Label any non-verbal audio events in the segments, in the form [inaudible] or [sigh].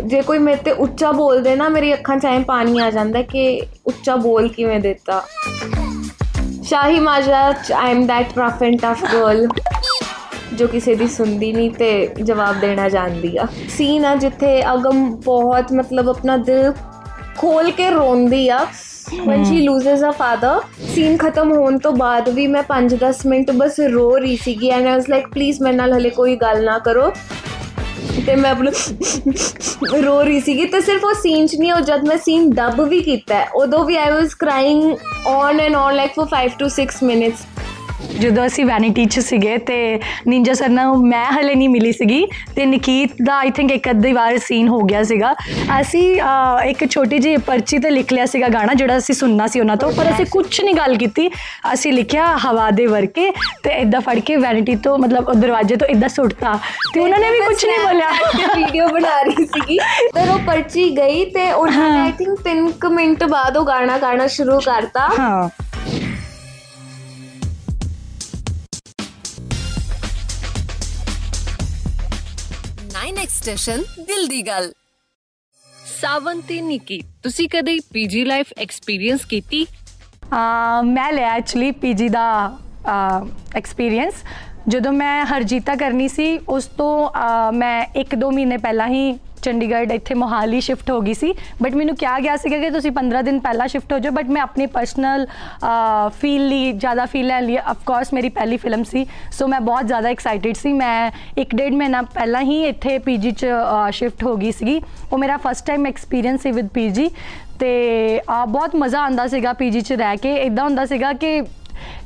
ਜੇ ਕੋਈ ਮੇਰੇ ਤੇ ਉੱਚਾ ਬੋਲਦੇ ਨਾ ਮੇਰੀ ਅੱਖਾਂ 'ਚ ਐਂ ਪਾਣੀ ਆ ਜਾਂਦਾ ਕਿ ਉੱਚਾ ਬੋਲ ਕਿਵੇਂ ਦਿੱਤਾ Shahi Majra I am that rough and tough girl ਜੋ ਕਿਸੇ ਦੀ ਸੁਣਦੀ ਨਹੀਂ ਤੇ ਜਵਾਬ ਦੇਣਾ ਜਾਣਦੀ ਆ ਸੀਨ ਆ ਜਿੱਥੇ ਅਗਮ ਬਹੁਤ ਮਤਲਬ ਆਪਣਾ ਦਿਲ ਖੋਲ ਕੇ ਰੋਂਦੀ ਆ when she loses her father scene ਖਤਮ ਹੋਣ ਤੋਂ ਬਾਅਦ ਵੀ ਮੈਂ 5-10 ਮਿੰਟ ਬਸ ਰੋ ਰਹੀ ਸੀਗੀ and I was like please ਮੇਰੇ ਨਾਲ ਹਲੇ ਕੋਈ ਗੱਲ ਨਾ ਕਰੋ ਤੇ ਮੈਂ ਆਪਣਾ ਰੋ ਰਹੀ ਸੀਗੀ ਤੇ ਸਿਰਫ ਉਹ ਸੀਨ ਚ ਨਹੀਂ ਉਹ ਜਦ ਮੈਂ ਸੀਨ ਡਬ ਵੀ ਕੀਤਾ ਹੈ, ਉਦੋਂ ਵੀ I was crying on and on like for 5 to 6 minutes ਜਦੋਂ ਅਸੀਂ ਵੈਨਿਟੀ 'ਚ ਸੀਗੇ ਤੇ ਨਿੰਜਾ ਸਰ ਨਾਲ ਮੈਂ ਹਲੇ ਨਹੀਂ ਮਿਲੀ ਸੀਗੀ ਤੇ ਨਕੀਤ ਦਾ ਆਈ ਥਿੰਕ ਇੱਕ ਅੱਧੀ ਵਾਰ ਸੀਨ ਹੋ ਗਿਆ ਸੀਗਾ। ਅਸੀਂ ਇੱਕ ਛੋਟੀ ਜਿਹੀ ਪਰਚੀ ਤੇ ਲਿਖ ਲਿਆ ਸੀਗਾ ਗਾਣਾ ਜਿਹੜਾ ਅਸੀਂ ਸੁਣਨਾ ਸੀ ਉਹਨਾਂ ਤੋਂ ਪਰ ਅਸੀਂ ਕੁਝ ਨਹੀਂ ਗੱਲ ਕੀਤੀ। ਅਸੀਂ ਲਿਖਿਆ ਹਵਾ ਦੇ ਵਰਕੇ ਤੇ ਇਦਾਂ ਫੜ ਕੇ ਵੈਨਿਟੀ ਤੋਂ ਮਤਲਬ ਉਹ ਦਰਵਾਜ਼ੇ ਤੋਂ ਇਦਾਂ ਸੁੱਟਤਾ ਤੇ ਉਹਨਾਂ ਨੇ ਵੀ ਕੁਝ ਨਹੀਂ ਬੋਲਿਆ। ਵੀਡੀਓ ਬਣਾ ਰਹੀ ਸੀਗੀ। ਫਿਰ ਉਹ ਪਰਚੀ ਗਈ ਤੇ ਉਹਨਾਂ ਨੇ ਆਈ ਥਿੰਕ 3 ਮਿੰਟ ਬਾਅਦ ਉਹ ਗਾਣਾ ਗਾਣਾ ਸ਼ੁਰੂ ਕਰਤਾ। ਹਾਂ। ਸਟੇਸ਼ਨ ਦਿਲ ਦੀ ਗੱਲ। ਸਾਵਨ ਤੇ ਨਿੱਕੀ ਤੁਸੀਂ ਕਦੇ ਪੀਜੀ ਲਾਈਫ ਐਕਸਪੀਰੀਅੰਸ ਕੀਤੀ? ਮੈਂ ਲਿਆ ਐਕਚੁਅਲੀ ਪੀਜੀ ਦਾ ਐਕਸਪੀਰੀਅੰਸ। ਜਦੋਂ ਮੈਂ ਹਰਜੀਤਾ ਕਰਨੀ ਸੀ ਉਸ ਤੋਂ ਮੈਂ 1-2 ਮਹੀਨੇ ਪਹਿਲਾਂ ਹੀ ਚੰਡੀਗੜ੍ਹ ਇੱਥੇ ਮੋਹਾਲੀ ਸ਼ਿਫਟ ਹੋ ਗਈ ਸੀ। ਬਟ ਮੈਨੂੰ ਕਿਹਾ ਗਿਆ ਸੀਗਾ ਕਿ ਤੁਸੀਂ 15 ਦਿਨ ਪਹਿਲਾਂ ਸ਼ਿਫਟ ਹੋ ਜਾਓ ਬਟ ਮੈਂ ਆਪਣੀ ਪਰਸਨਲ ਫੀਲ ਲਈ ਜ਼ਿਆਦਾ ਫੀਲ ਲੈਣ ਲਈ ਆਫ ਕੋਰਸ ਮੇਰੀ ਪਹਿਲੀ ਫਿਲਮ ਸੀ। ਸੋ ਮੈਂ ਬਹੁਤ ਜ਼ਿਆਦਾ ਐਕਸਾਈਟਿਡ ਸੀ। ਮੈਂ ਇੱਕ ਡੇਢ ਮਹੀਨਾ ਪਹਿਲਾਂ ਹੀ ਇੱਥੇ ਪੀਜੀ ਚ ਸ਼ਿਫਟ ਹੋ ਗਈ ਸੀਗੀ। ਉਹ ਮੇਰਾ ਫਸਟ ਟਾਈਮ ਐਕਸਪੀਰੀਅੰਸ ਸੀ ਵਿਦ ਪੀਜੀ। ਤੇ ਅਹ, ਬਹੁਤ ਮਜ਼ਾ ਆਉਂਦਾ ਸੀਗਾ ਪੀਜੀ ਚ ਰਹਿ ਕੇ। ਇਦਾਂ ਹੁੰਦਾ ਸੀਗਾ ਕਿ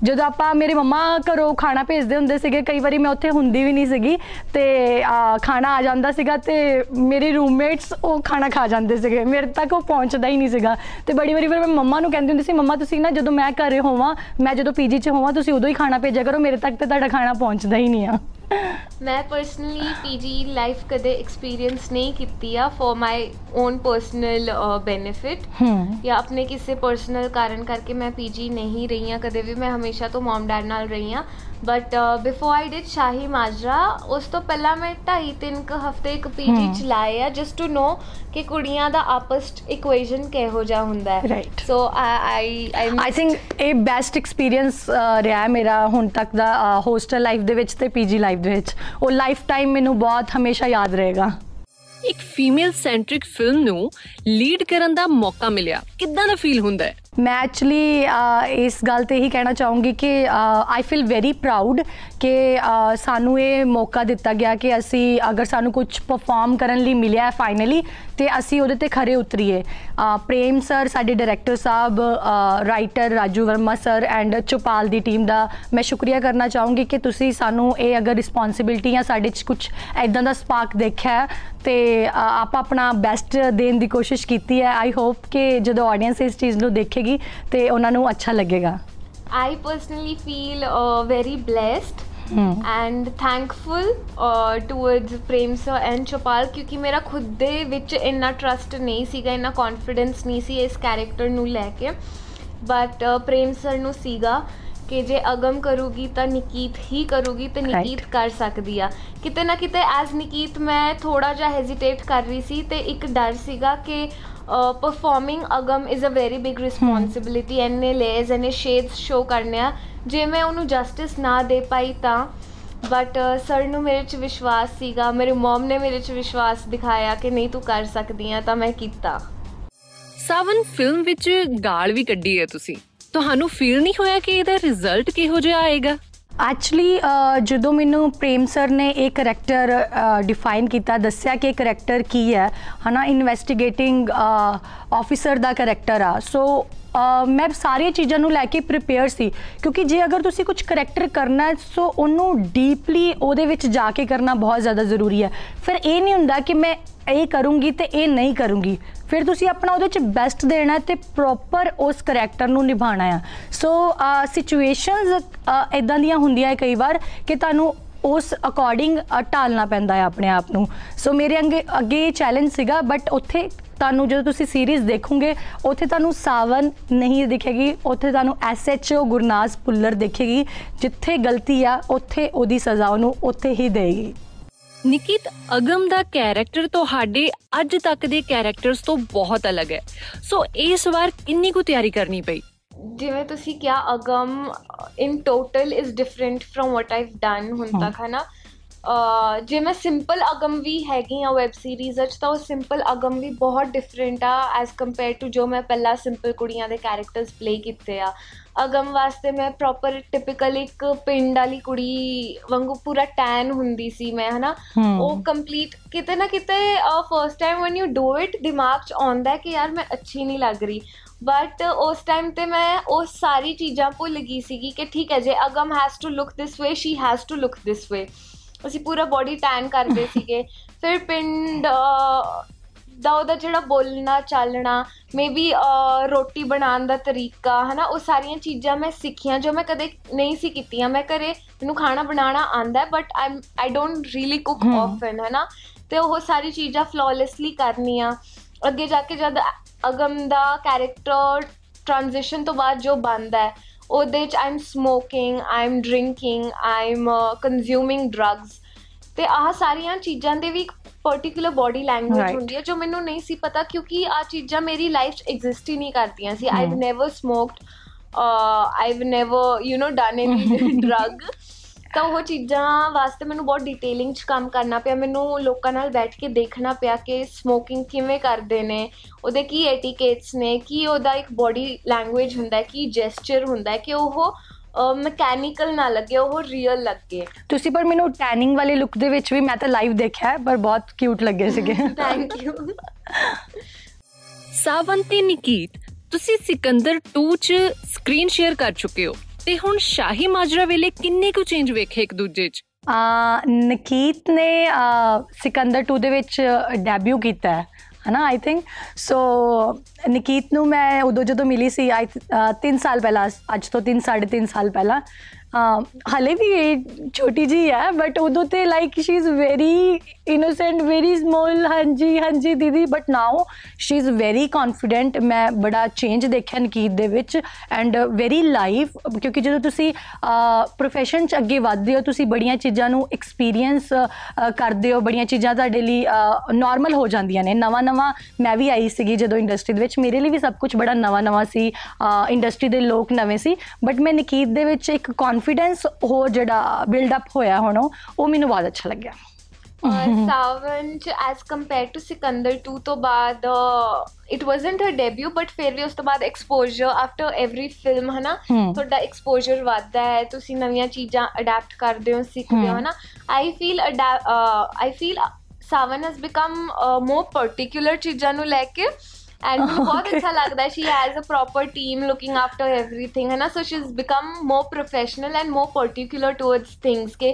ਜਦੋਂ ਆਪਾਂ ਮੇਰੇ ਮੰਮਾ ਘਰੋਂ ਖਾਣਾ ਭੇਜਦੇ ਹੁੰਦੇ ਸੀਗੇ ਕਈ ਵਾਰੀ ਮੈਂ ਉੱਥੇ ਹੁੰਦੀ ਵੀ ਨਹੀਂ ਸੀਗੀ ਤੇ ਆ, ਖਾਣਾ ਆ ਜਾਂਦਾ ਸੀਗਾ ਤੇ ਮੇਰੇ ਰੂਮਮੇਟਸ ਉਹ ਖਾਣਾ ਖਾ ਜਾਂਦੇ ਸੀਗੇ। ਮੇਰੇ ਤੱਕ ਉਹ ਪਹੁੰਚਦਾ ਹੀ ਨਹੀਂ ਸੀਗਾ। ਤੇ ਬੜੀ ਵਾਰੀ ਫਿਰ ਮੈਂ ਮੰਮਾ ਨੂੰ ਕਹਿੰਦੀ ਹੁੰਦੀ ਸੀ ਮੰਮਾ ਤੁਸੀਂ ਨਾ ਜਦੋਂ ਮੈਂ ਘਰੇ ਹੋਵਾਂ ਮੈਂ ਜਦੋਂ ਪੀਜੀ 'ਚ ਹੋਵਾਂ ਤੁਸੀਂ ਉਦੋਂ ਹੀ ਖਾਣਾ ਭੇਜਿਆ ਕਰੋ ਮੇਰੇ ਤੱਕ ਤੇ ਤੁਹਾਡਾ ਖਾਣਾ ਪਹੁੰਚਦਾ ਹੀ ਨਹੀਂ ਆ। ਮੈਂ ਪਰਸਨਲੀ ਪੀਜੀ ਲਾਈਫ ਕਦੇ ਐਕਸਪੀਰੀਅੰਸ ਨਹੀਂ ਕੀਤੀ ਆ for my own personal benefit ਜਾਂ ਆਪਣੇ ਕਿਸੇ ਪਰਸਨਲ ਕਾਰਨ ਕਰਕੇ ਮੈਂ ਪੀਜੀ ਨਹੀਂ ਰਹੀ ਹਾਂ ਕਦੇ ਵੀ ਮੈਂ ਹਮੇਸ਼ਾ ਤੋਂ ਮਮ ਡੈਡ ਨਾਲ ਰਹੀ ਹਾਂ but before I did Shahi Majra ਉਸ ਤੋਂ ਪਹਿਲਾਂ ਮੈਂ 2.5 3 ਕੁ ਹਫ਼ਤੇ ਇੱਕ ਪੀਜੀ ਹਮ। ਚਲਾਏ ਆ ਜਸਟ ਟੂ ਨੋ ਕਿ ਕੁੜੀਆਂ ਦਾ ਆਪਸ ਇਕੁਏਸ਼ਨ ਕਿਹੋ ਜਿਹਾ ਹੁੰਦਾ ਹੈ। Right. So I I I think ਇਹ ਬੈਸਟ ਐਕਸਪੀਰੀਅੰਸ ਰਿਹਾ ਹੈ ਮੇਰਾ ਹੁਣ ਤੱਕ ਦਾ ਹੋਸਟਲ ਲਾਈਫ ਦੇ ਵਿੱਚ ਤੇ ਪੀਜੀ ਲਾਈਫ ਦੇ ਵਿੱਚ। ਉਹ ਲਾਈਫ ਟਾਈਮ ਮੈਨੂੰ ਬਹੁਤ ਹਮੇਸ਼ਾ ਯਾਦ ਰਹੇਗਾ। ਇੱਕ ਫੀਮੇਲ ਸੈਂਟਰਿਕ ਫਿਲਮ ਨੂੰ ਲੀਡ ਕਰਨ ਦਾ ਮੌਕਾ ਮਿਲਿਆ। ਕਿੱਦਾਂ ਦਾ ਫੀਲ ਹੁੰਦਾ ਹੈ? ਮੈਂ ਐਕਚੁਅਲੀ ਇਸ ਗੱਲ ਤੇ ਹੀ ਕਹਿਣਾ ਚਾਹੂੰਗੀ ਕਿ ਆਈ ਫੀਲ ਵੈਰੀ ਪ੍ਰਾਊਡ ਕਿ ਅ, ਸਾਨੂੰ ਇਹ ਮੌਕਾ ਦਿੱਤਾ ਗਿਆ ਕਿ ਅਸੀਂ ਅਗਰ ਸਾਨੂੰ ਕੁਝ ਪਰਫਾਰਮ ਕਰਨ ਲਈ ਮਿਲਿਆ ਫਾਈਨਲੀ ਤੇ ਅਸੀਂ ਉਹਦੇ ਤੇ ਖਰੇ ਉਤਰੀਏ। ਅ, ਪ੍ਰੇਮ ਸਰ ਸਾਡੇ director Sahib writer Raju Verma sir and Chaupal the team ਦਾ ਮੈਂ ਸ਼ੁਕਰੀਆ ਕਰਨਾ ਚਾਹੂੰਗੀ ਕਿ ਤੁਸੀਂ ਸਾਨੂੰ ਇਹ ਅਗਰ ਰਿਸਪੌਂਸਿਬਿਲਟੀ ਜਾਂ ਸਾਡੇ 'ਚ ਕੁਝ ਐਦਾਂ ਦਾ ਸਪਾਰਕ ਦੇਖਿਆ ਹੈ ਤੇ ਅ, ਆਪਾਂ ਆਪਣਾ ਬੈਸਟ ਦੇਣ ਦੀ ਕੋਸ਼ਿਸ਼ ਕੀਤੀ ਹੈ। ਆਈ ਹੋਪ ਕਿ ਜਦੋਂ ਆਡੀਅנס ਇਸ ਚੀਜ਼ ਨੂੰ ਦੇਖੇਗੀ ਤੇ ਉਹਨਾਂ ਨੂੰ ਅੱਛਾ ਲੱਗੇਗਾ। I personally feel uh, very blessed hmm and thankful uh, towards Prem sir and Chaupal ਕਿਉਂਕਿ ਮੇਰਾ ਖੁਦ ਦੇ ਵਿੱਚ ਇੰਨਾ ਟਰਸਟ ਨਹੀਂ ਸੀਗਾ ਇੰਨਾ ਕੌਨਫੀਡੈਂਸ ਨਹੀਂ ਸੀ ਇਸ ਕੈਰੈਕਟਰ ਨੂੰ ਲੈ ਕੇ। ਬਟ ਪ੍ਰੇਮ sir ਨੂੰ ਸੀਗਾ ਕਿ ਜੇ ਅਗਮ ਕਰੂਗੀ ਤਾਂ ਨਿਕੀਤ ਹੀ ਕਰੂਗੀ ਤੇ ਨਿਕੀਤ ਕਰ ਸਕਦੀ ਆ। ਕਿਤੇ ਨਾ ਕਿਤੇ ਐਜ਼ ਨਿਕੀਤ ਮੈਂ ਥੋੜਾ ਜਿਹਾ ਹੈਜ਼ਿਟੇਟ ਕਰ ਰਹੀ ਸੀ ਤੇ ਇੱਕ ਡਰ ਸੀਗਾ ਕਿ performing Agam is a very big responsibility ਐਨੇ ਲੇਜ਼ ਐਨੇ ਸ਼ੇਡਸ ਸ਼ੋ ਕਰਨੇ ਆ ਜੇ ਮੈਂ ਉਹਨੂੰ ਜਸਟਿਸ ਨਾ ਦੇ ਪਾਈ ਤਾਂ ਬਟ ਸਰ ਨੂੰ ਮੇਰੇ 'ਚ ਵਿਸ਼ਵਾਸ ਸੀਗਾ ਮੇਰੇ ਮਮ ਨੇ ਮੇਰੇ 'ਚ ਵਿਸ਼ਵਾਸ ਦਿਖਾਇਆ ਕਿ ਨਹੀਂ ਤੂੰ ਕਰ ਸਕਦੀ ਆ ਤਾਂ ਮੈਂ ਕੀਤਾ ਸਾਵਨ ਫਿਲਮ ਵਿੱਚ ਗਾਲ ਵੀ ਕੱਢੀ ਹੈ ਤੁਸੀਂ ਤੁਹਾਨੂੰ ਫੀਲ ਨਹੀਂ ਹੋਇਆ ਕਿ ਇਹਦਾ ਰਿਜ਼ਲਟ ਕਿਹੋ ਜਿਹਾ ਆਏਗਾ ਐਕਚੁਅਲੀ ਜਦੋਂ ਮੈਨੂੰ ਪ੍ਰੇਮ ਸਰ ਨੇ ਇਹ ਕਰੈਕਟਰ ਡਿਫਾਈਨ ਕੀਤਾ, ਦੱਸਿਆ ਕਿ ਇਹ ਕਰੈਕਟਰ ਕੀ ਹੈ, ਹਨਾ ਇਨਵੈਸਟੀਗੇਟਿੰਗ ਆਫੀਸਰ ਦਾ ਕਰੈਕਟਰ ਆ ਸੋ ਮੈਂ ਸਾਰੀਆਂ ਚੀਜ਼ਾਂ ਨੂੰ ਲੈ ਕੇ ਪ੍ਰਿਪੇਅਰ ਸੀ। ਕਿਉਂਕਿ ਜੇ ਅਗਰ ਤੁਸੀਂ ਕੁਝ ਕਰੈਕਟਰ ਕਰਨਾ ਹੈ, ਸੋ ਉਹਨੂੰ ਡੀਪਲੀ ਉਹਦੇ ਵਿੱਚ ਜਾ ਕੇ ਕਰਨਾ ਬਹੁਤ ਜ਼ਿਆਦਾ ਜ਼ਰੂਰੀ ਹੈ। ਫਿਰ ਇਹ ਨਹੀਂ ਹੁੰਦਾ ਕਿ ਮੈਂ ਇਹ ਕਰੂੰਗੀ ਤੇ ਇਹ ਨਹੀਂ ਕਰੂੰਗੀ। ਫਿਰ ਤੁਸੀਂ ਆਪਣਾ ਉਹਦੇ ਚ ਬੈਸਟ ਦੇਣਾ ਹੈ ਤੇ ਪ੍ਰੋਪਰ ਉਸ ਕਰੈਕਟਰ ਨੂੰ ਨਿਭਾਉਣਾ ਆ ਸੋ ਸਿਚੁਏਸ਼ਨਸ ਇਦਾਂ ਦੀਆਂ ਹੁੰਦੀਆਂ ਹੈ ਕਈ ਵਾਰ ਕਿ ਤੁਹਾਨੂੰ ਉਸ ਅਕੋਰਡਿੰਗ ਢਾਲਣਾ ਪੈਂਦਾ ਹੈ ਆਪਣੇ ਆਪ ਨੂੰ। ਸੋ ਮੇਰੇ ਅੱਗੇ ਅੱਗੇ ਚੈਲੰਜ ਸੀਗਾ ਬਟ ਉੱਥੇ ਤੁਹਾਨੂੰ ਜਦੋਂ ਤੁਸੀਂ ਸੀਰੀਜ਼ ਦੇਖੋਗੇ ਉੱਥੇ ਤੁਹਾਨੂੰ ਸਾਵਨ ਨਹੀਂ ਦਿਖੇਗੀ ਉੱਥੇ ਤੁਹਾਨੂੰ ਐਸਐਚਓ ਗੁਰਨਾਜ਼ ਪੁੱਲਰ ਦਿਖੇਗੀ ਜਿੱਥੇ ਗਲਤੀ ਆ ਉੱਥੇ ਉਹਦੀ ਸਜ਼ਾ ਉਹਨੂੰ ਉੱਥੇ ਹੀ ਦੇਗੀ। ਨਿਕਿਤ ਅਗਮ ਦਾ ਕੈਰੈਕਟਰ ਤੁਹਾਡੇ ਅੱਜ ਤੱਕ ਦੇ ਕੈਰੈਕਟਰਸ ਤੋਂ ਬਹੁਤ ਅਲੱਗ ਹੈ। ਸੋ ਇਸ ਵਾਰ ਕਿੰਨੀ ਕੁ ਤਿਆਰੀ ਕਰਨੀ ਪਈ? ਜਿਵੇਂ ਤੁਸੀਂ ਕਿਹਾ Agam in total is different from what I've done ਹੁਣ ਤੱਕ ਹੈ। ਨਾ ਜੇ ਮੈਂ ਸਿੰਪਲ ਅਗਮ ਵੀ ਹੈਗੀ ਆ ਵੈਬ ਸੀਰੀਜ਼ ਵਿੱਚ ਤਾਂ ਉਹ ਸਿੰਪਲ ਅਗਮ ਵੀ ਬਹੁਤ ਡਿਫਰੈਂਟ ਆ ਐਜ਼ ਕੰਪੇਅਰ ਟੂ ਜੋ ਮੈਂ ਪਹਿਲਾਂ ਸਿੰਪਲ ਕੁੜੀਆਂ ਦੇ ਕੈਰੈਕਟਰਸ ਪਲੇ ਕੀਤੇ ਆ। ਅਗਮ ਵਾਸਤੇ ਮੈਂ ਪ੍ਰੋਪਰ ਟਿਪੀਕਲ ਇੱਕ ਪਿੰਡ ਵਾਲੀ ਕੁੜੀ ਵਾਂਗੂ ਪੂਰਾ ਟੈਨ ਹੁੰਦੀ ਸੀ ਮੈਂ ਹਨਾ? ਉਹ ਕੰਪਲੀਟ ਕਿਤੇ ਨਾ ਕਿਤੇ first time when you do it ਦਿਮਾਗ 'ਚ ਆਉਂਦਾ ਹੈ ਕਿ ਯਾਰ ਮੈਂ ਅੱਛੀ ਨਹੀਂ ਲੱਗ ਰਹੀ। ਬਟ ਉਸ ਟਾਈਮ ਤੇ ਮੈਂ ਉਹ ਸਾਰੀ ਚੀਜ਼ਾਂ ਭੁੱਲ ਗਈ ਸੀਗੀ ਕਿ ਠੀਕ ਹੈ ਜੇ Agam has to look this way she has to look this way ਅਸੀਂ ਪੂਰਾ ਬੋਡੀ ਟੈਨ ਕਰਦੇ [laughs] ਸੀਗੇ। ਫਿਰ ਪਿੰਡ ਦਾ ਉਹਦਾ ਜਿਹੜਾ ਬੋਲਣਾ ਚਾਲਣਾ ਮੇਬੀ ਰੋਟੀ ਬਣਾਉਣ ਦਾ ਤਰੀਕਾ ਹਨਾ ਉਹ ਸਾਰੀਆਂ ਚੀਜ਼ਾਂ ਮੈਂ ਸਿੱਖੀਆਂ ਜੋ ਮੈਂ ਕਦੇ ਨਹੀਂ ਸੀ ਕੀਤੀਆਂ। ਮੈਂ ਘਰੇ ਮੈਨੂੰ ਖਾਣਾ ਬਣਾਉਣਾ ਆਂਦਾ ਹੈ but I I don't really cook often ਹਨਾ। ਤੇ ਉਹ ਸਾਰੀ ਚੀਜ਼ਾਂ ਫਲੌਲੈਸਲੀ ਕਰਨੀਆਂ। ਅੱਗੇ ਜਾ ਕੇ ਜਦ ਅਗਮ ਦਾ ਕੈਰੈਕਟਰ ਟ੍ਰਾਂਜੀਸ਼ਨ ਤੋਂ ਬਾਅਦ ਜੋ ਬੰਦਾ ਹੈ ਉਹਦੇ ਚ I am smoking I am drinking I am consuming drugs ਤੇ ਆਹ ਸਾਰੀਆਂ ਚੀਜ਼ਾਂ ਦੇ ਵੀ ਇੱਕ ਪਾਰਟਿਕੂਲਰ ਬਾਡੀ ਲੈਂਗੁਏਜ. ਹੁੰਦੀ ਹੈ ਜੋ ਮੈਨੂੰ ਨਹੀਂ ਸੀ ਪਤਾ ਕਿਉਂਕਿ ਆ ਚੀਜ਼ਾਂ ਮੇਰੀ ਲਾਈਫ 'ਚ ਐਗਜ਼ਿਸਟ ਹੀ ਨਹੀਂ ਕਰਦੀਆਂ ਸੀ। I've never smoked I've never you know done any drug ਤਾਂ ਉਹ ਚੀਜ਼ਾਂ ਵਾਸਤੇ ਮੈਨੂੰ ਬਹੁਤ ਡਿਟੇਲਿੰਗ 'ਚ ਕੰਮ ਕਰਨਾ ਪਿਆ। ਮੈਨੂੰ ਲੋਕਾਂ ਨਾਲ ਬੈਠ ਕੇ ਦੇਖਣਾ ਪਿਆ ਕਿ ਸਮੋਕਿੰਗ ਕਿਵੇਂ ਕਰਦੇ ਨੇ ਉਹਦੇ ਕੀ ਐਟੀਕੇਟਸ ਨੇ ਕੀ ਉਹਦਾ ਇੱਕ ਬਾਡੀ ਲੈਂਗੁਏਜ ਹੁੰਦਾ ਹੈ ਕੀ ਜੈਸਚਰ ਹੁੰਦਾ ਹੈ ਕਿ ਉਹ ਮਕੈਨੀਕਲ ਨਾ ਲੱਗੇ ਉਹ ਰੀਅਲ ਲੱਗੇ। ਤੁਸੀਂ ਪਰ ਮੈਨੂੰ ਟੈਨਿੰਗ ਵਾਲੇ ਲੁੱਕ ਦੇ ਵਿੱਚ ਵੀ ਮੈਂ ਤਾਂ ਲਾਈਵ ਦੇਖਿਆ ਪਰ ਬਹੁਤ ਕਿਊਟ ਲੱਗੇ ਸੀਗੇ। ਥੈਂਕ ਯੂ ਸਾਵਨ ਤੇ ਨਿਕੀਤ ਤੁਸੀਂ ਸਿਕੰਦਰ 2 ਚ ਸਕਰੀਨ ਸ਼ੇਅਰ ਕਰ ਚੁੱਕੇ ਹੋ। ਤੇ ਹੁਣ ਸ਼ਾਹੀ ਮਾਜਰਾ ਵੇਲੇ ਕਿੰਨੇ ਕੁ ਚੇਂਜ ਵੇਖੇ ਇੱਕ ਦੂਜੇ 'ਚ? ਆ ਨਕੀਤ ਨੇ ਅਹ, ਸਿਕੰਦਰ 2 ਦੇ ਵਿੱਚ ਡੈਬਿਊ ਕੀਤਾ ਹੈ ਹਨਾ ਆਈ ਥਿੰਕ ਸੋ ਨਕੀਤ ਨੂੰ ਮੈਂ ਉਦੋਂ ਜਦੋਂ ਮਿਲੀ ਸੀ ਆਈ 3 ਸਾਲ ਪਹਿਲਾਂ ਅੱਜ ਤੋਂ 3 3.5 ਸਾਲ ਪਹਿਲਾਂ ਅਹ, ਹਲੇ ਵੀ ਇਹ ਛੋਟੀ ਜੀ ਹੈ ਬਟ ਉਦੋਂ ਤੇ like she is very innocent very small ਹਾਂਜੀ ਹਾਂਜੀ ਦੀਦੀ but now she is very confident ਮੈਂ ਬੜਾ ਚੇਂਜ ਦੇਖਿਆ ਨਕੀਤ ਦੇ ਵਿੱਚ ਐਂਡ ਵੈਰੀ ਲਾਈਵ ਕਿਉਂਕਿ ਜਦੋਂ ਤੁਸੀਂ ਪ੍ਰੋਫੈਸ਼ਨ 'ਚ ਅੱਗੇ ਵਧਦੇ ਹੋ, ਤੁਸੀਂ ਬੜੀਆਂ ਚੀਜ਼ਾਂ ਨੂੰ ਐਕਸਪੀਰੀਅੰਸ ਕਰਦੇ ਹੋ, ਬੜੀਆਂ ਚੀਜ਼ਾਂ ਤੁਹਾਡੇ ਲਈ ਨਾਰਮਲ ਹੋ ਜਾਂਦੀਆਂ ਨੇ। ਨਵਾਂ ਨਵਾਂ ਮੈਂ ਵੀ ਆਈ ਸੀਗੀ ਜਦੋਂ ਇੰਡਸਟਰੀ ਦੇ ਵਿੱਚ, ਮੇਰੇ ਲਈ ਵੀ ਸਭ ਕੁਝ ਬੜਾ ਨਵਾਂ ਨਵਾਂ ਸੀ। ਇੰਡਸਟਰੀ ਦੇ ਲੋਕ ਨਵੇਂ ਸੀ ਬਟ ਮੈਂ ਨਕੀਤ ਦੇ ਵਿੱਚ ਇੱਕ ਕੌਨਫੀਡੈਂਸ ਹੋ ਜਿਹੜਾ ਬਿਲਡ ਅਪ ਹੋਇਆ ਹੁਣ ਉਹ ਮੈਨੂੰ ਬਹੁਤ ਅੱਛਾ ਲੱਗਿਆ। ਸਾਵਨ ਚ ਐਸ ਕੰਪੇਅਰ ਟੂ ਸਿਕੰਦਰ 2 ਤੋਂ ਬਾਅਦ it wasn't her debut but ਫਿਰ ਵੀ ਉਸ ਤੋਂ ਬਾਅਦ ਐਕਸਪੋਜ਼ਰ ਆਫਟਰ ਐਵਰੀ ਫਿਲਮ ਹਨਾ। ਤੁਹਾਡਾ ਐਕਸਪੋਜ਼ਰ ਵੱਧਦਾ ਹੈ ਤੁਸੀਂ ਨਵੀਆਂ ਚੀਜ਼ਾਂ ਅਡਾਪਟ ਕਰਦੇ ਹੋ ਸਿੱਖਦੇ ਹੋ ਹਨਾ। I feel I feel Sawan has become more particular ਚੀਜ਼ਾਂ ਨੂੰ ਲੈ ਕੇ ਐਂਡ ਮੈਨੂੰ ਬਹੁਤ ਅੱਛਾ ਲੱਗਦਾ ਹੈ she has a proper team looking after everything ਹੈ ਨਾ so she is become more professional and more particular towards things ਕਿ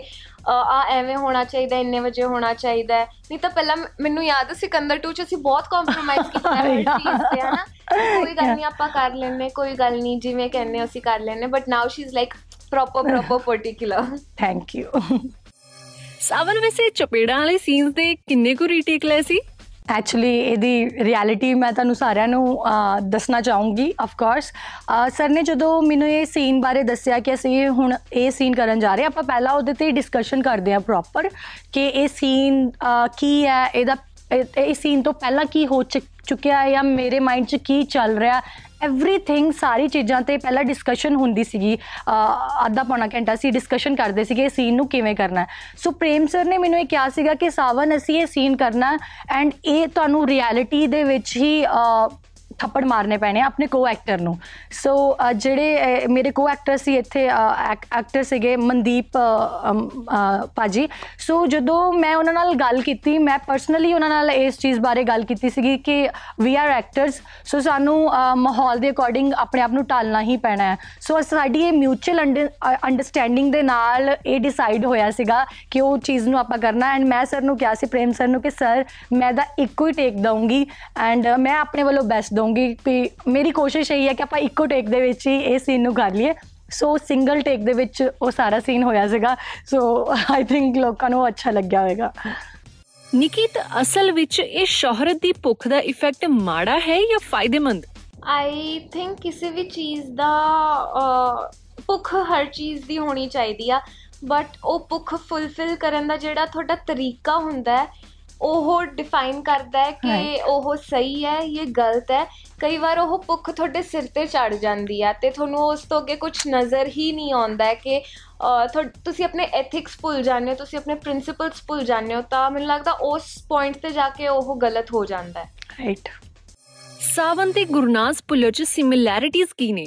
ਆ ਐਵੇਂ ਹੋਣਾ ਚਾਹੀਦਾ ਇੰਨੇ ਵਜੇ ਹੋਣਾ ਚਾਹੀਦਾ ਹੈ। ਨਹੀਂ ਤਾਂ ਪਹਿਲਾਂ ਮ- ਮੈਨੂੰ ਯਾਦ ਹੈ ਸਿਕੰਦਰ 2 ਚ ਅਸੀਂ ਬਹੁਤ ਕੰਪਰੋਮਾਈਜ਼ ਕੀਤਾ ਹੈ ਹਰ ਚੀਜ਼ ਤੇ ਹਨਾ ਕੋਈ ਗੱਲ ਨਹੀਂ ਆਪਾਂ ਕਰ ਲੈਨੇ ਕੋਈ ਗੱਲ ਨਹੀਂ ਜਿਵੇਂ ਕਹਿੰਦੇ ਹੋ ਅਸੀਂ ਕਰ ਲੈਨੇ but now she is like proper proper particular thank you Sawan ਵੈਸੇ ਚਪੇੜਾਂ ਵਾਲੇ ਸੀਨਸ ਦੇ ਕਿੰਨੇ ਕੁ ਰੀਟੇਕ ਲਏ ਸੀ ਐਕਚੁਅਲੀ ਇਹਦੀ ਰਿਐਲਿਟੀ ਮੈਂ ਤੁਹਾਨੂੰ ਸਾਰਿਆਂ ਨੂੰ ਅਹ, ਦੱਸਣਾ ਚਾਹੂੰਗੀ ਆਫ ਕੋਰਸ ਸਰ ਨੇ ਜਦੋਂ ਮੈਨੂੰ ਇਹ ਸੀਨ ਬਾਰੇ ਦੱਸਿਆ ਕਿ ਅਸੀਂ ਹੁਣ ਇਹ ਸੀਨ ਕਰਨ ਜਾ ਰਹੇ ਹਾਂ ਆਪਾਂ ਪਹਿਲਾਂ ਉਹਦੇ ਤੇ ਡਿਸਕਸ਼ਨ ਕਰਦੇ ਹਾਂ ਪ੍ਰੋਪਰ ਕਿ ਇਹ ਸੀਨ ਕੀ ਹੈ ਇਹਦਾ ਇਹ- ਇਹ ਸੀਨ ਤੋਂ ਪਹਿਲਾਂ ਕੀ ਹੋ ਚੁੱਕ- ਚੁੱਕਿਆ ਹੈ ਜਾਂ ਮੇਰੇ ਮਾਈਂਡ 'ਚ ਕੀ ਚੱਲ ਰਿਹਾ ਐਵਰੀਥਿੰਗ ਸਾਰੀ ਚੀਜ਼ਾਂ ਤੇ ਪਹਿਲਾਂ ਡਿਸਕਸ਼ਨ ਹੁੰਦੀ ਸੀਗੀ ਅਹ, ਅੱਧਾ ਪੌਣਾ ਘੰਟਾ ਸੀ ਡਿਸਕਸ਼ਨ ਕਰਦੇ ਸੀਗੇ ਸੀਨ ਨੂੰ ਕਿਵੇਂ ਕਰਨਾ ਹੈ। ਸੋ ਪ੍ਰੇਮ ਸਰ ਨੇ ਮੈਨੂੰ ਇਹ ਕਿਹਾ ਸੀਗਾ ਕਿ ਸਾਵਨ ਅਸੀਂ ਇਹ ਸੀਨ ਕਰਨਾ ਐਂਡ ਇਹ ਤੁਹਾਨੂੰ ਰਿਐਲਿਟੀ ਦੇ ਵਿੱਚ ਹੀ ਅਹ, ਥੱਪੜ ਮਾਰਨੇ ਪੈਣੇ ਆ ਆਪਣੇ ਕੋ ਐਕਟਰ ਨੂੰ ਸੋ ਜਿਹੜੇ ਅਹ, ਮੇਰੇ ਕੋ ਐਕਟਰ ਸੀ ਇੱਥੇ ਐਕਟਰ ਸੀਗੇ ਮਨਦੀਪ ਅਹ, ਅਮ, ਅਹ, ਭਾਜੀ। ਸੋ ਜਦੋਂ ਮੈਂ ਉਹਨਾਂ ਨਾਲ ਗੱਲ ਕੀਤੀ ਮੈਂ ਪਰਸਨਲੀ ਉਹਨਾਂ ਨਾਲ ਇਸ ਚੀਜ਼ ਬਾਰੇ ਗੱਲ ਕੀਤੀ ਸੀਗੀ ਕਿ ਵੀ ਆਰ ਐਕਟਰਸ ਸੋ ਸਾਨੂੰ ਅਹ, ਮਾਹੌਲ ਦੇ ਅਕੋਰਡਿੰਗ ਆਪਣੇ ਆਪ ਨੂੰ ਢਾਲਣਾ ਹੀ ਪੈਣਾ ਹੈ। ਸੋ ਸਾਡੀ ਇਹ ਮਿਊਚੁਅਲ ਅੰਡਰਸਟੈਂਡਿੰਗ ਦੇ ਨਾਲ ਇਹ ਡਿਸਾਈਡ ਹੋਇਆ ਸੀਗਾ ਕਿ ਉਹ ਚੀਜ਼ ਨੂੰ ਆਪਾਂ ਕਰਨਾ ਐਂਡ ਮੈਂ ਸਰ ਨੂੰ ਕਿਹਾ ਸੀ ਪ੍ਰੇਮ ਸਰ ਨੂੰ ਕਿ ਸਰ ਮੈਂ ਦਾ ਇੱਕੋ ਹੀ ਟੇਕ ਦਊਂਗੀ। ਐਂਡ ਮੈਂ ਆਪਣੇ ਵੱਲੋਂ ਬੈਸਟ ਦਊਂਗੀ। ਕਿ ਮੇਰੀ ਕੋਸ਼ਿਸ਼ ਇਹੀ ਹੈ ਕਿ ਆਪਾਂ ਇੱਕੋ ਟੇਕ ਦੇ ਵਿੱਚ ਹੀ ਇਹ ਸੀਨ ਨੂੰ ਕਰ ਲਈਏ। ਸੋ ਸਿੰਗਲ ਟੇਕ ਦੇ ਵਿੱਚ ਉਹ ਸਾਰਾ ਸੀਨ ਹੋਇਆ ਸੀਗਾ। ਸੋ ਆਈ ਥਿੰਕ ਲੋਕਾਂ ਨੂੰ ਅੱਛਾ ਲੱਗਿਆ ਹੋਵੇਗਾ। ਨਿਕਿਤ ਅਸਲ ਵਿੱਚ ਇਹ ਸ਼ੋਹਰਤ ਦੀ ਭੁੱਖ ਦਾ ਇਫੈਕਟ ਮਾੜਾ ਹੈ ਜਾਂ ਫਾਇਦੇਮੰਦ? ਆਈ ਥਿੰਕ ਕਿਸੇ ਵੀ ਚੀਜ਼ ਦਾ ਭੁੱਖ ਹਰ ਚੀਜ਼ ਦੀ ਹੋਣੀ ਚਾਹੀਦੀ ਆ। ਬਟ ਉਹ ਭੁੱਖ ਫੁੱਲਫਿਲ ਕਰਨ ਦਾ ਜਿਹੜਾ ਤੁਹਾਡਾ ਤਰੀਕਾ ਹੁੰਦਾ ਹੈ ਉਹ ਡਿਫਾਈਨ ਕਰਦਾ ਹੈ ਕਿ. ਉਹ ਸਹੀ ਹੈ ਇਹ ਗਲਤ ਹੈ। ਕਈ ਵਾਰ ਉਹ ਭੁੱਖ ਤੁਹਾਡੇ ਸਿਰ ਤੇ ਚੜ ਜਾਂਦੀ ਹੈ ਤੇ ਤੁਹਾਨੂੰ ਉਸ ਤੋਂ ਅੱਗੇ ਕੁਝ ਨਜ਼ਰ ਹੀ ਨਹੀਂ ਆਉਂਦਾ ਹੈ ਕਿ ਤੁਸੀਂ ਆਪਣੇ ਐਥਿਕਸ ਭੁੱਲ ਜਾਂਦੇ ਹੋ ਤੁਸੀਂ ਆਪਣੇ ਪ੍ਰਿੰਸੀਪਲਸ ਭੁੱਲ ਜਾਂਦੇ ਹੋ ਤਾਂ ਮੈਨੂੰ ਲੱਗਦਾ ਉਸ ਪੁਆਇੰਟ ਤੇ ਜਾ ਕੇ ਉਹ ਗਲਤ ਹੋ ਜਾਂਦਾ ਹੈ। ਰਾਈਟ ਸਾਵਨ ਤੇ ਗੁਰਨਾਜ਼ ਭੁੱਲਰ ਚ ਸਿਮਿਲੈਰਿਟੀਜ਼ ਕੀ ਨੇ?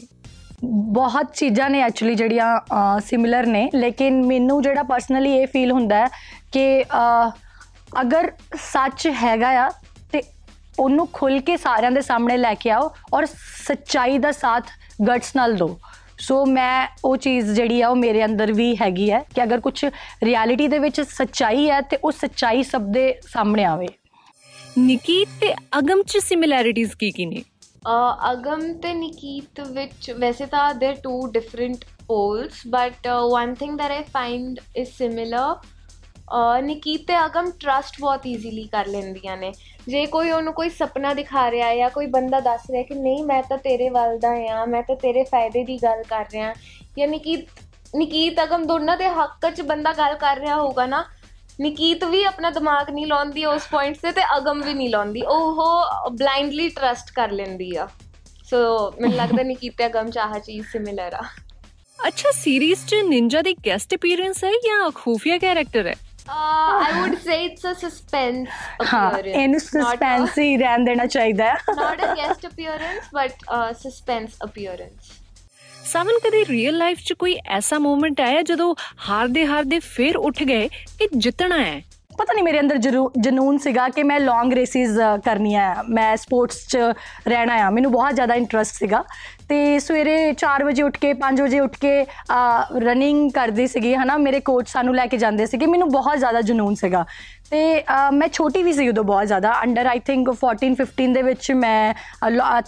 ਬਹੁਤ ਚੀਜ਼ਾਂ ਨੇ ਐਕਚੁਅਲੀ ਜਿਹੜੀਆਂ ਸਿਮਿਲਰ ਨੇ। ਲੇਕਿਨ ਮੈਨੂੰ ਜਿਹੜਾ ਪਰਸਨਲੀ ਇਹ ਫੀਲ ਹੁੰਦਾ ਹੈ ਕਿ ਅਗਰ ਸੱਚ ਹੈਗਾ ਆ ਤੇ ਉਹਨੂੰ ਖੁੱਲ ਕੇ ਸਾਰਿਆਂ ਦੇ ਸਾਹਮਣੇ ਲੈ ਕੇ ਆਓ ਔਰ ਸੱਚਾਈ ਦਾ ਸਾਥ ਗਟਸ ਨਾਲ ਦਿਓ। ਸੋ ਮੈਂ ਉਹ ਚੀਜ਼ ਜਿਹੜੀ ਆ ਉਹ ਮੇਰੇ ਅੰਦਰ ਵੀ ਹੈਗੀ ਹੈ ਕਿ ਅਗਰ ਕੁਝ ਰਿਐਲਿਟੀ ਦੇ ਵਿੱਚ ਸੱਚਾਈ ਹੈ ਤੇ ਉਹ ਸੱਚਾਈ ਸਭ ਦੇ ਸਾਹਮਣੇ ਆਵੇ। ਨਿਕੀਤ ਤੇ ਅਗਮ ਚ ਸਿਮਿਲੈਰਿਟੀਜ਼ ਕੀ ਕੀ ਨੇ? uh, ਅਗਮ ਤੇ ਨਿਕੀਤ ਵਿੱਚ ਵੈਸੇ ਤਾਂ ਦੇ two different poles but one thing that I find is similar uh, Nikit ਤੇ ਅਗਮ ਟਰਸਟ ਬਹੁਤ ਈਜ਼ੀਲੀ ਕਰ ਲੈਂਦੀਆਂ ਨੇ। ਜੇ ਕੋਈ ਉਹਨੂੰ ਕੋਈ ਸੁਪਨਾ ਦਿਖਾ ਰਿਹਾ ਜਾਂ ਕੋਈ ਬੰਦਾ ਦੱਸ ਰਿਹਾ ਕਿ ਨਹੀਂ ਮੈਂ ਤਾਂ ਤੇਰੇ ਵੱਲ ਦਾ ਆ ਮੈਂ ਤਾਂ ਤੇਰੇ ਫਾਇਦੇ ਦੀ ਗੱਲ ਕਰ ਰਿਹਾ ਜਾਂ ਨਿਕੀਤ ਨਿਕੀਤ ਅਗਮ ਦੋਨਾਂ ਦੇ ਹੱਕ 'ਚ ਬੰਦਾ ਗੱਲ ਕਰ ਰਿਹਾ ਹੋਊਗਾ ਨਾ ਨਿਕੀਤ ਵੀ ਆਪਣਾ ਦਿਮਾਗ ਨਹੀਂ ਲਾਉਂਦੀ ਉਸ ਪੁਆਇੰਟ ਤੇ ਤੇ ਅਗਮ ਵੀ ਨਹੀਂ ਲਾਉਂਦੀ। ਉਹ ਬਲਾਈਂਡਲੀ ਟਰਸਟ ਕਰ ਲੈਂਦੀ ਆ। ਸੋ ਮੈਨੂੰ ਲੱਗਦਾ [laughs] ਨਿਕੀਤ ਤੇ ਅਗਮ ਚਾਹ ਚੀਜ਼ ਸਿਮਿਲਰ ਆ। ਅੱਛਾ ਸੀਰੀਜ਼ ਚ ਨਿੰਜਾ ਦੀ ਗੈਸਟ ਅਪੀਅਰੈਂਸ ਹੈ ਜਾਂ ਖੂਫੀਆ ਕੈਰੈਕਟਰ ਹੈ? I would say it's a suspense ਹਾਂ ਇਹਨੂੰ ਸਸਪੈਂਸ ਹੀ ਰਹਿਣ ਦੇਣਾ ਚਾਹੀਦਾ ਹੈ not a guest appearance but uh, suspense appearance. Sawan ਕਦੇ ਰੀਅਲ ਲਾਈਫ ਚ ਕੋਈ ਐਸਾ ਮੂਮੈਂਟ ਆਇਆ ਜਦੋਂ ਹਾਰਦੇ ਹਾਰਦੇ ਫੇਰ ਉੱਠ ਗਏ ਕਿ ਜਿੱਤਣਾ ਹੈ ਪਤਾ ਨਹੀਂ ਮੇਰੇ ਅੰਦਰ ਜਰੂ- ਜਨੂਨ ਸੀਗਾ ਕਿ ਮੈਂ ਲੌਂਗ ਰੇਸਿਸ ਕਰਨੀਆਂ ਆ ਮੈਂ ਸਪੋਰਟਸ 'ਚ ਰਹਿਣਾ ਆ। ਮੈਨੂੰ ਬਹੁਤ ਜ਼ਿਆਦਾ ਇੰਟਰਸਟ ਸੀਗਾ। ਤੇ ਸਵੇਰੇ 4 ਵਜੇ ਉੱਠ ਕੇ 5 ਵਜੇ ਉੱਠ ਕੇ ਰਨਿੰਗ ਕਰਦੀ ਸੀਗੀ ਹਨਾ। ਮੇਰੇ ਕੋਚ ਸਾਨੂੰ ਲੈ ਕੇ ਜਾਂਦੇ ਸੀਗੇ। ਮੈਨੂੰ ਬਹੁਤ ਜ਼ਿਆਦਾ ਜਨੂਨ ਸੀਗਾ। ਤੇ ਅ, ਮੈਂ ਛੋਟੀ ਵੀ ਸੀ ਉਦੋਂ ਬਹੁਤ ਜ਼ਿਆਦਾ। ਅੰਡਰ ਆਈ ਥਿੰਕ 14 15 ਦੇ ਵਿੱਚ ਮੈਂ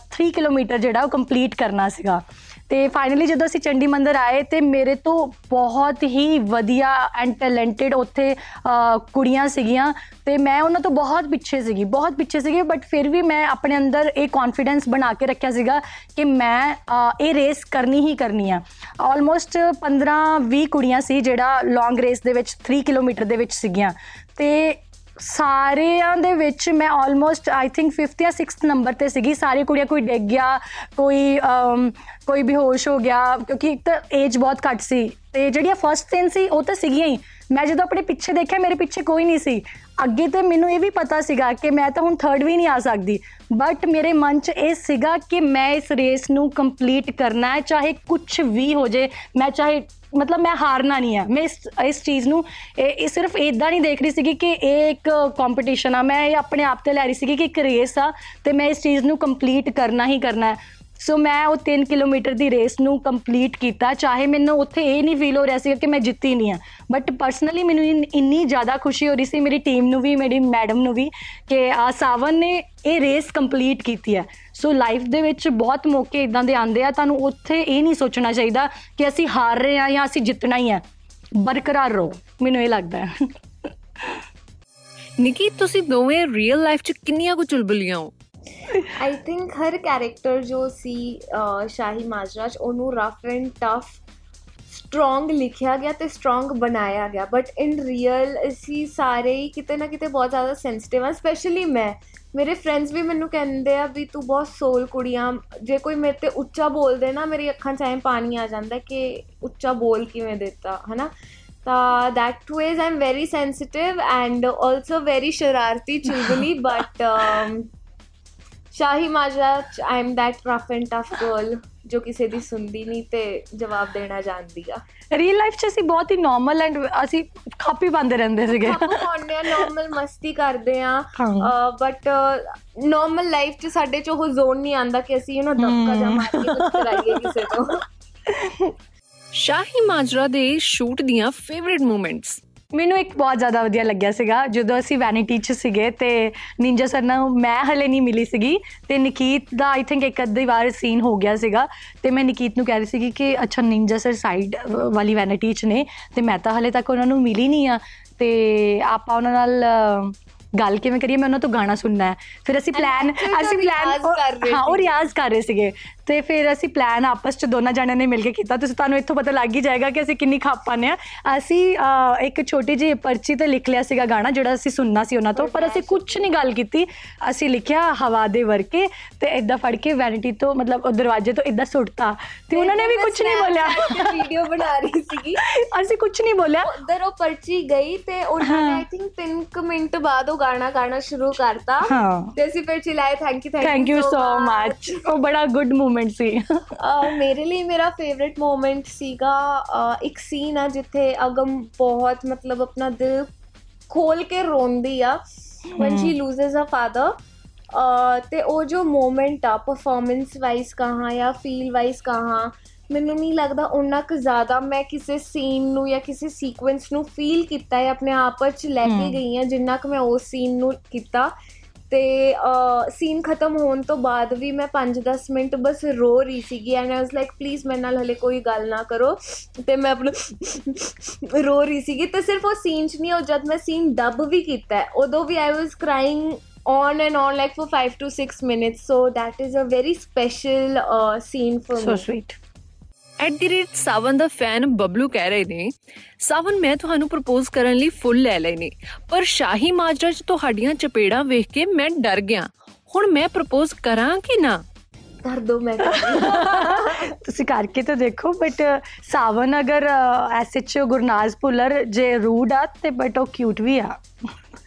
3 ਕਿਲੋਮੀਟਰ ਜਿਹੜਾ ਉਹ ਕੰਪਲੀਟ ਕਰਨਾ ਸੀਗਾ। ਤੇ ਫਾਈਨਲੀ ਜਦੋਂ ਅਸੀਂ ਚੰਡੀ ਮੰਦਰ ਆਏ ਤੇ ਮੇਰੇ ਤੋਂ ਬਹੁਤ ਹੀ ਵਧੀਆ ਐਂਡ ਟੈਲੈਂਟਡ ਉੱਥੇ ਅ, ਕੁੜੀਆਂ ਸੀਗੀਆਂ ਤੇ ਮੈਂ ਉਹਨਾਂ ਤੋਂ ਬਹੁਤ ਪਿੱਛੇ ਸੀਗੀ ਬਹੁਤ ਪਿੱਛੇ ਸੀਗੀ ਬਟ ਫਿਰ ਵੀ ਮੈਂ ਆਪਣੇ ਅੰਦਰ ਇਹ ਕੌਨਫੀਡੈਂਸ ਬਣਾ ਕੇ ਰੱਖਿਆ ਸੀਗਾ ਕਿ ਮੈਂ ਅ, ਇਹ ਰੇਸ ਕਰਨੀ ਹੀ ਕਰਨੀ ਆ। ਆਲਮੋਸਟ 15 20 ਕੁੜੀਆਂ ਸੀ ਜਿਹੜਾ ਲੌਂਗ ਰੇਸ ਦੇ ਵਿੱਚ 3 ਕਿਲੋਮੀਟਰ ਦੇ ਵਿੱਚ ਸੀਗੀਆਂ ਤੇ ਸਾਰਿਆਂ ਦੇ ਵਿੱਚ ਮੈਂ ਆਲਮੋਸਟ ਆਈ ਥਿੰਕ 5th ਜਾਂ 6th ਨੰਬਰ ਤੇ ਸੀਗੀ। ਸਾਰੀ ਕੁੜੀਆਂ ਕੋਈ ਡਿੱਗ ਗਿਆ ਕੋਈ ਅਮ, ਕੋਈ ਬੇਹੋਸ਼ ਹੋ ਗਿਆ ਕਿਉਂਕਿ ਇੱਕ ਤਾਂ ਏਜ ਬਹੁਤ ਘੱਟ ਸੀ। ਤੇ ਜਿਹੜੀਆਂ ਫਸਟ ਤਿੰਨ ਸੀ ਉਹ ਤਾਂ ਸੀਗੀਆਂ ਹੀ। ਮੈਂ ਜਦੋਂ ਆਪਣੇ ਪਿੱਛੇ ਦੇਖਿਆ ਮੇਰੇ ਪਿੱਛੇ ਕੋਈ ਨਹੀਂ ਸੀ। ਅੱਗੇ ਤੇ ਮੈਨੂੰ ਇਹ ਵੀ ਪਤਾ ਸੀਗਾ ਕਿ ਮੈਂ ਤਾਂ ਹੁਣ ਥਰਡ ਵੀ ਨਹੀਂ ਆ ਸਕਦੀ। ਬਟ ਮੇਰੇ ਮਨ 'ਚ ਇਹ ਸੀਗਾ ਕਿ ਮੈਂ ਇਸ ਰੇਸ ਨੂੰ ਕੰਪਲੀਟ ਕਰਨਾ ਹੈ ਚਾਹੇ ਕੁਝ ਵੀ ਹੋ ਜੇ। ਮੈਂ ਚਾਹੇ ਮਤਲਬ ਮੈਂ ਹਾਰਨਾ ਨਹੀਂ ਆ। ਮੈਂ ਇਸ ਇਸ ਚੀਜ਼ ਨੂੰ, ਇਹ ਇਹ ਸਿਰਫ ਇਦਾਂ ਨਹੀਂ ਦੇਖ ਰਹੀ ਸੀਗੀ ਕਿ ਇਹ ਇੱਕ ਕੰਪੀਟੀਸ਼ਨ ਆ। ਮੈਂ ਇਹ ਆਪਣੇ ਆਪ ਤੇ ਲੈ ਰਹੀ ਸੀਗੀ ਕਿ ਇੱਕ ਰੇਸ ਆ ਤੇ ਮੈਂ ਇਸ ਚੀਜ਼ ਨੂੰ ਕੰਪਲੀਟ ਕਰਨਾ ਹੀ ਕਰਨਾ ਹੈ। ਸੋ ਮੈਂ ਉਹ 3 ਕਿਲੋਮੀਟਰ ਦੀ ਰੇਸ ਨੂੰ ਕੰਪਲੀਟ ਕੀਤਾ। ਚਾਹੇ ਮੈਨੂੰ ਉੱਥੇ ਇਹ ਨਹੀਂ ਫੀਲ ਹੋ ਰਿਹਾ ਸੀ ਕਿ ਮੈਂ ਜਿੱਤੀ ਨਹੀਂ ਆ ਬਟ ਪਰਸਨਲੀ ਮੈਨੂੰ ਇਨ- ਇੰਨੀ ਜ਼ਿਆਦਾ ਖੁਸ਼ੀ ਹੋ ਰਹੀ ਸੀ, ਮੇਰੀ ਟੀਮ ਨੂੰ ਵੀ, ਮੇਰੀ ਮੈਡਮ ਨੂੰ ਵੀ, ਕਿ, ਆ, ਸਾਵਨ ਨੇ ਇਹ ਰੇਸ ਕੰਪਲੀਟ ਕੀਤੀ ਹੈ। ਸੋ ਲਾਈਫ ਦੇ ਵਿੱਚ ਬਹੁਤ ਮੌਕੇ ਇਦਾਂ ਦੇ ਆਉਂਦੇ ਆ, ਤੁਹਾਨੂੰ ਉੱਥੇ ਇਹ ਨਹੀਂ ਸੋਚਣਾ ਚਾਹੀਦਾ ਕਿ ਅਸੀਂ ਹਾਰ ਰਹੇ ਆ ਜਾਂ ਅਸੀਂ ਜਿੱਤਣਾ ਹੀ ਹੈ। ਬਰਕਰਾਰ ਰਹੋ, ਮੈਨੂੰ ਇਹ ਲੱਗਦਾ ਹੈ। [laughs] ਨਿਕੀ, ਤੁਸੀਂ ਦੋਵੇਂ ਰੀਅਲ ਲਾਈਫ ਚ ਕਿੰਨੀਆਂ ਕੁ ਚੁਲਬੁਲੀਆਂ ਹੋ? ਆਈ ਥਿੰਕ ਹਰ ਕੈਰੈਕਟਰ ਜੋ ਸੀ ਅਹ, ਸ਼ਾਹੀ ਮਾਜਰਾ 'ਚ ਉਹਨੂੰ ਰਫ ਐਂਡ ਟਫ ਸਟਰੋਂਗ ਲਿਖਿਆ ਗਿਆ ਤੇ ਸਟਰੋਂਗ ਬਣਾਇਆ ਗਿਆ ਬਟ ਇਨ ਰੀਅਲ ਅਸੀਂ ਸਾਰੇ ਹੀ ਕਿਤੇ ਨਾ ਕਿਤੇ ਬਹੁਤ ਜ਼ਿਆਦਾ ਸੈਂਸਿਟਿਵ ਆ ਸਪੈਸ਼ਲੀ ਮੈਂ ਮੇਰੇ ਫਰੈਂਡਸ ਵੀ ਮੈਨੂੰ ਕਹਿੰਦੇ ਆ ਵੀ ਤੂੰ ਬਹੁਤ ਸੋਲ ਕੁੜੀਆਂ ਜੇ ਕੋਈ ਮੇਰੇ ਤੇ ਉੱਚਾ ਬੋਲਦੇ ਨਾ ਮੇਰੀ ਅੱਖਾਂ 'ਚ ਐਂ ਪਾਣੀ ਆ ਜਾਂਦਾ ਕਿ ਉੱਚਾ ਬੋਲ ਕਿਵੇਂ ਦਿੱਤਾ ਹਨਾ ਤਾਂ that ways i'm very sensitive and also very ਸ਼ਰਾਰਤੀ ਚੁਲਬੁਲੀ but um, Shahi Majra I am that rough and tough girl ਜੋ ਕਿਸੇ ਦੀ ਸੁਣਦੀ ਨਹੀਂ ਤੇ ਜਵਾਬ ਦੇਣਾ ਜਾਣਦੀ ਆ ਰੀਅਲ ਲਾਈਫ 'ਚ ਅਸੀਂ ਬਹੁਤ ਹੀ ਨਾਰਮਲ ਐਂਡ ਅਸੀਂ ਖਾਪੀ ਪਾਉਂਦੇ ਰਹਿੰਦੇ ਸੀਗੇ ਆਪਾਂ ਪਾਉਂਦੇ ਆ ਨਾਰਮਲ ਮਸਤੀ ਕਰਦੇ ਆ। ਬਟ ਨਾਰਮਲ ਲਾਈਫ 'ਚ ਸਾਡੇ 'ਚ ਉਹ ਜ਼ੋਨ ਨਹੀਂ ਆਂਦਾ ਕਿ ਅਸੀਂ ਯੂ نو ਧੱਕਾ ਜਾਂ ਮਾਰ ਕੇ ਕੁਝ ਕਰਾਈਏ ਕਿਸੇ ਤੋਂ ਸ਼ਾਹੀ ਮਾਜਰਾ ਦੇ ਸ਼ੂਟ ਦੀਆਂ ਫੇਵਰਿਟ ਮੂਮੈਂਟਸ ਮੈਨੂੰ ਇੱਕ ਬਹੁਤ ਜ਼ਿਆਦਾ ਵਧੀਆ ਲੱਗਿਆ ਸੀਗਾ ਜਦੋਂ ਅਸੀਂ ਵੈਨਿਟੀ 'ਚ ਸੀਗੇ ਤੇ ਨਿੰਜਾ ਸਰ ਨਾਲ ਮੈਂ ਹਲੇ ਨਹੀਂ ਮਿਲੀ ਸੀਗੀ ਤੇ ਨਿਕੀਤ ਦਾ ਆਈ ਥਿੰਕ ਇੱਕ ਅੱਧੀ ਵਾਰ ਸੀਨ ਹੋ ਗਿਆ ਸੀਗਾ ਤੇ ਮੈਂ ਨਿਕੀਤ ਨੂੰ ਕਹਿ ਰਹੀ ਸੀਗੀ ਕਿ ਅੱਛਾ ਨਿੰਜਾ ਸਰ ਸਾਈਡ ਵਾਲੀ ਵੈਨਿਟੀ 'ਚ ਨੇ ਤੇ ਮੈਂ ਤਾਂ ਹਲੇ ਤੱਕ ਉਹਨਾਂ ਨੂੰ ਮਿਲੀ ਨਹੀਂ ਆ ਤੇ ਆਪਾਂ ਉਹਨਾਂ ਨਾਲ ਗੱਲ ਕਿਵੇਂ ਕਰੀਏ? ਮੈਂ ਉਹਨਾਂ ਤੋਂ ਗਾਣਾ ਸੁਣਨਾ ਹੈ। ਫਿਰ ਅਸੀਂ ਪਲਾਨ ਅਸੀਂ ਪਲਾਨ ਹਾਂ ਉਹ। ਰਿਆਜ਼ ਕਰ ਰਹੇ ਸੀਗੇ। ਤੇ ਫਿਰ ਅਸੀਂ ਪਲਾਨ ਆਪਸ ਚ ਦੋਨਾਂ ਜਣਿਆਂ ਨੇ ਮਿਲ ਕੇ ਕੀਤਾ। ਤੁਸੀਂ ਤੁਹਾਨੂੰ ਇੱਥੋਂ ਪਤਾ ਲੱਗ ਹੀ ਜਾਏਗਾ ਕਿ ਅਸੀਂ ਕਿੰਨੀ ਖਾਪ ਪਾਉਂਦੇ ਆ ਅਸੀਂ ਇੱਕ ਛੋਟੀ ਜਿਹੀ ਪਰਚੀ ਤੇ ਲਿਖ ਲਿਆ ਸੀਗਾ ਗਾਣਾ ਜਿਹੜਾ ਅਸੀਂ ਸੁਣਨਾ ਸੀ ਉਹਨਾਂ ਤੋਂ ਪਰ ਅਸੀਂ ਕੁਝ ਨਹੀਂ ਗੱਲ ਕੀਤੀ। ਅਸੀਂ ਲਿਖਿਆ ਹਵਾ ਦੇ ਵਰਕੇ ਤੇ ਇਦਾਂ ਫੜ ਕੇ ਵੈਨਿਟੀ ਤੋਂ ਮਤਲਬ ਉਹ ਦਰਵਾਜ਼ੇ ਤੋਂ ਇਦਾਂ ਸੁੱਟਤਾ। ਤੇ ਉਹਨਾਂ ਨੇ ਵੀ ਕੁਝ ਨਹੀਂ ਬੋਲਿਆ। ਵੀਡੀਓ ਬਣਾ ਰਹੀ ਸੀਗੀ। [laughs] ਅਸੀਂ ਕੁਝ ਨਹੀਂ ਬੋਲਿਆ। ਉਧਰ ਉਹ ਪਰਚੀ ਗਈ ਤੇ ਉਹਨਾਂ ਨੇ ਆਈ ਥਿੰਕ 3 ਮਿੰਟ ਬਾਅਦ ਉਹ ਗਾਣਾ ਗਾਣਾ ਸ਼ੁਰੂ ਕਰਤਾ। ਤੇ ਅਸੀਂ ਫਿਰ ਚਿਲਾਏ thank you thank you so much ਉਹ ਬੜਾ ਗੁੱਡ ਮੂਮੈਂਟ ਸੀ। ਮੇਰੇ ਲਈ ਮੇਰਾ ਫੇਵਰਿਟ ਮੂਮੈਂਟ ਸੀਗਾ ਇੱਕ ਸੀਨ ਆ ਜਿੱਥੇ ਅਗਮ ਬਹੁਤ ਮਤਲਬ ਆਪਣਾ ਦਿਲ ਖੋਲ ਕੇ ਰੋਂਦੀ ਆ when she loses her father ਤੇ ਉਹ ਜੋ ਮੂਮੈਂਟ ਆ ਪਰਫਾਰਮੈਂਸ ਵਾਈਜ਼ ਕਹਾਂ ਜਾਂ ਫੀਲ ਵਾਈਜ਼ ਕਹਾਂ ਮੈਨੂੰ ਨਹੀਂ ਲੱਗਦਾ ਉਹਨਾਂ ਕੁ ਜ਼ਿਆਦਾ ਮੈਂ ਕਿਸੇ ਸੀਨ ਨੂੰ ਜਾਂ ਕਿਸੇ ਸੀਕੁਐਂਸ ਨੂੰ ਫੀਲ ਕੀਤਾ ਹੈ ਆਪਣੇ ਆਪ ਵਿੱਚ ਲੈ ਕੇ। ਗਈ ਹਾਂ ਜਿੰਨਾ ਕੁ ਮੈਂ ਉਸ ਸੀਨ ਨੂੰ ਕੀਤਾ। ਤੇ ਸੀਨ ਖਤਮ ਹੋਣ ਤੋਂ ਬਾਅਦ ਵੀ ਮੈਂ 5-10 ਮਿੰਟ ਬਸ ਰੋ ਰਹੀ ਸੀਗੀ and I was like please ਮੇਰੇ ਨਾਲ ਹਲੇ ਕੋਈ ਗੱਲ ਨਾ ਕਰੋ। ਤੇ ਮੈਂ ਆਪਣਾ ਰੋ ਰਹੀ ਸੀਗੀ ਤੇ ਸਿਰਫ ਉਹ ਸੀਨ 'ਚ ਨਹੀਂ ਉਹ ਜਦ ਮੈਂ ਸੀਨ ਡਬ ਵੀ ਕੀਤਾ ਉਦੋਂ ਵੀ I was crying on and on like for 5 to 6 minutes so that is a very special uh, scene for so me. Sweet at the rate Sawan the fan Bablu ਕਹਿ ਰਹੇ ਨੇ ਸਾਵਨ ਮੈਂ ਤੁਹਾਨੂੰ ਪ੍ਰਪੋਜ਼ ਕਰਨ ਲਈ ਫੁੱਲ ਲੈ ਲਏ ਨੇ ਪਰ ਸ਼ਾਹੀ ਮਾਜਰਾ 'ਚ ਤੁਹਾਡੀਆਂ ਚਪੇੜਾਂ ਵੇਖ ਕੇ ਮੈਂ ਡਰ ਗਿਆ। ਹੁਣ ਮੈਂ ਪ੍ਰਪੋਜ਼ ਕਰਾਂ ਕਿ ਨਾ? ਕਰ ਦੋ ਮੈਂ [laughs] ਤੁਸੀਂ ਕਰਕੇ ਤਾਂ ਦੇਖੋ ਬਟ ਸਾਵਨ ਅਗਰ ਐਸਐਚਓ ਗੁਰਨਾਜ਼ ਭੁੱਲਰ ਜੇ ਰੂਡ ਆ ਤੇ ਬਟ ਉਹ ਕਿਊਟ ਵੀ ਆ।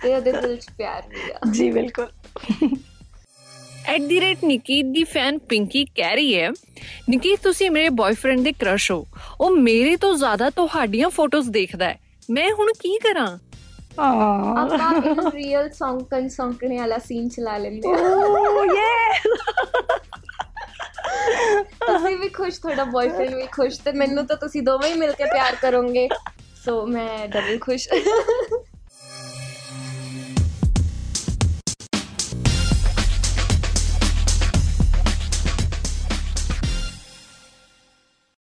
ਤੇ ਉਹਦੇ ਦਿਲ 'ਚ ਪਿਆਰ ਵੀ ਆ। [laughs] ਜੀ ਬਿਲਕੁਲ। ਐਟ ਦੀ ਰੇਟ ਨਿਕੀ ਦੀ ਫੈਨ ਪਿੰਕੀ ਕਹਿ ਰਹੀ ਹੈ ਨਿਕੀ ਤੁਸੀਂ ਮੇਰੇ ਬॉयਫ੍ਰੈਂਡ ਦੇ ਕ੍ਰਸ਼ ਹੋ। ਉਹ ਮੇਰੇ ਤੋਂ ਜ਼ਿਆਦਾ ਤੁਹਾਡੀਆਂ ਫੋਟੋਜ਼ ਦੇਖਦਾ ਹੈ। ਮੈਂ ਹੁਣ ਕੀ ਕਰਾਂ? ਆਪਾਂ ਇਨ ਰੀਅਲ ਸੌਂਗ ਕਨ ਸੌਂਕਣੇ ਵਾਲਾ ਸੀਨ ਚਲਾ ਲੈਂਦੇ ਓ ਯੇ ਤੁਸੀਂ ਵੀ ਖੁਸ਼ ਤੁਹਾਡਾ ਬॉयਫ੍ਰੈਂਡ ਵੀ ਖੁਸ਼ ਤੇ ਮੈਨੂੰ ਤਾਂ ਤੁਸੀਂ ਦੋਵੇਂ ਹੀ ਮਿਲ ਕੇ ਪਿਆਰ ਕਰੋਗੇ। ਸੋ ਮੈਂ ਡਬਲ ਖੁਸ਼।